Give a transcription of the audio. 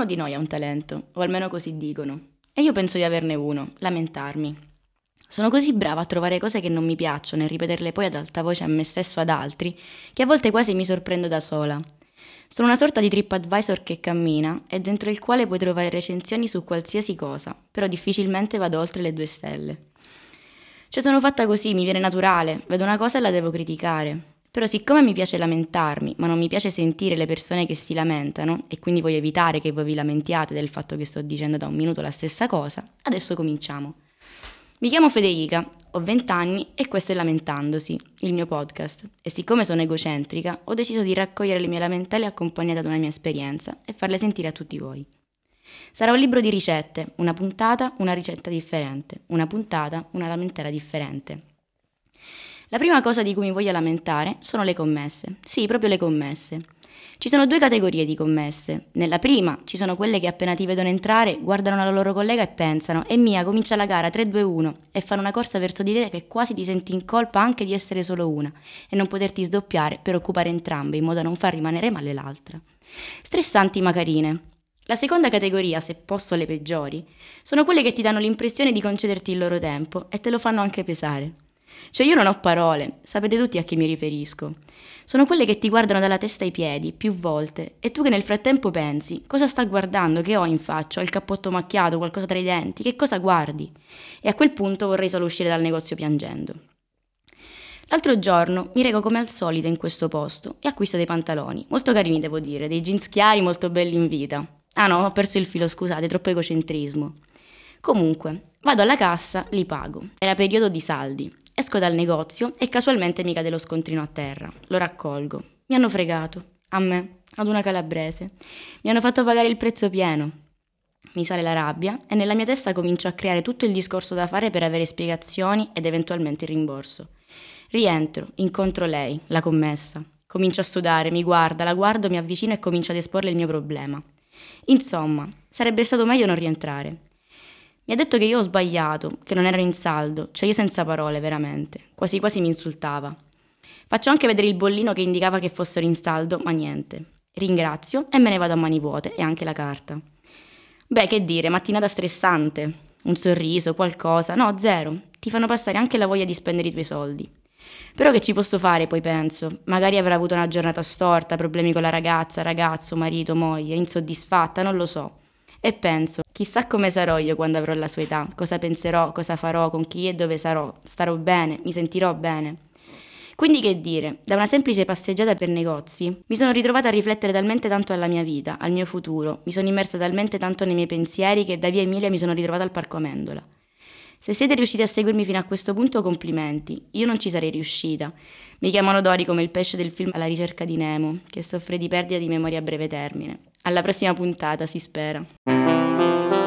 Ognuno di noi ha un talento, o almeno così dicono. E io penso di averne uno, lamentarmi. Sono così brava a trovare cose che non mi piacciono e ripeterle poi ad alta voce a me stesso o ad altri, che a volte quasi mi sorprendo da sola. Sono una sorta di TripAdvisor che cammina e dentro il quale puoi trovare recensioni su qualsiasi cosa, però difficilmente vado oltre le due stelle. Cioè sono fatta così, mi viene naturale, vedo una cosa e la devo criticare. Però siccome mi piace lamentarmi, ma non mi piace sentire le persone che si lamentano, e quindi voglio evitare che voi vi lamentiate del fatto che sto dicendo da un minuto la stessa cosa, adesso cominciamo. Mi chiamo Federica, ho 20 anni e questo è Lamentandosi, il mio podcast. E siccome sono egocentrica, ho deciso di raccogliere le mie lamentele accompagnate da una mia esperienza e farle sentire a tutti voi. Sarà un libro di ricette, una puntata, una ricetta differente, una puntata, una lamentela differente. La prima cosa di cui mi voglio lamentare sono le commesse. Sì, proprio le commesse. Ci sono due categorie di commesse. Nella prima ci sono quelle che appena ti vedono entrare guardano la loro collega e pensano e mia comincia la gara 3-2-1 e fanno una corsa verso di te che quasi ti senti in colpa anche di essere solo una e non poterti sdoppiare per occupare entrambe in modo da non far rimanere male l'altra. Stressanti ma carine. La seconda categoria, se posso le peggiori, sono quelle che ti danno l'impressione di concederti il loro tempo e te lo fanno anche pesare. Cioè io non ho parole, sapete tutti a chi mi riferisco. Sono quelle che ti guardano dalla testa ai piedi più volte e tu che nel frattempo pensi cosa sta guardando, che ho in faccia, ho il cappotto macchiato, qualcosa tra i denti, che cosa guardi? E a quel punto vorrei solo uscire dal negozio piangendo. L'altro giorno mi reco come al solito in questo posto e acquisto dei pantaloni, molto carini devo dire, dei jeans chiari molto belli in vita. Ah no, ho perso il filo, scusate, troppo egocentrismo. Comunque, vado alla cassa, li pago. Era periodo di saldi Esco dal negozio e casualmente mi cade lo scontrino a terra. Lo raccolgo. Mi hanno fregato. A me, ad una calabrese. Mi hanno fatto pagare il prezzo pieno. Mi sale la rabbia e nella mia testa comincio a creare tutto il discorso da fare per avere spiegazioni ed eventualmente il rimborso. Rientro, incontro lei, la commessa. Comincio a sudare, mi guarda, la guardo, mi avvicino e comincio ad esporle il mio problema. Insomma, sarebbe stato meglio non rientrare. Mi ha detto che io ho sbagliato, che non era in saldo, cioè io senza parole, veramente. Quasi quasi mi insultava. Faccio anche vedere il bollino che indicava che fossero in saldo, ma niente. Ringrazio e me ne vado a mani vuote e anche la carta. Beh, che dire, mattinata stressante. Un sorriso, qualcosa. No, zero. Ti fanno passare anche la voglia di spendere i tuoi soldi. Però che ci posso fare, poi penso? Magari avrà avuto una giornata storta, problemi con la ragazza, ragazzo, marito, moglie, insoddisfatta, non lo so. E penso, chissà come sarò io quando avrò la sua età, cosa penserò, cosa farò, con chi e dove sarò, starò bene, mi sentirò bene. Quindi che dire, da una semplice passeggiata per negozi, mi sono ritrovata a riflettere talmente tanto alla mia vita, al mio futuro, mi sono immersa talmente tanto nei miei pensieri che da via Emilia mi sono ritrovata al Parco Amendola. Se siete riusciti a seguirmi fino a questo punto, complimenti. Io non ci sarei riuscita. Mi chiamano Dori come il pesce del film Alla ricerca di Nemo, che soffre di perdita di memoria a breve termine. Alla prossima puntata, si spera. Thank you.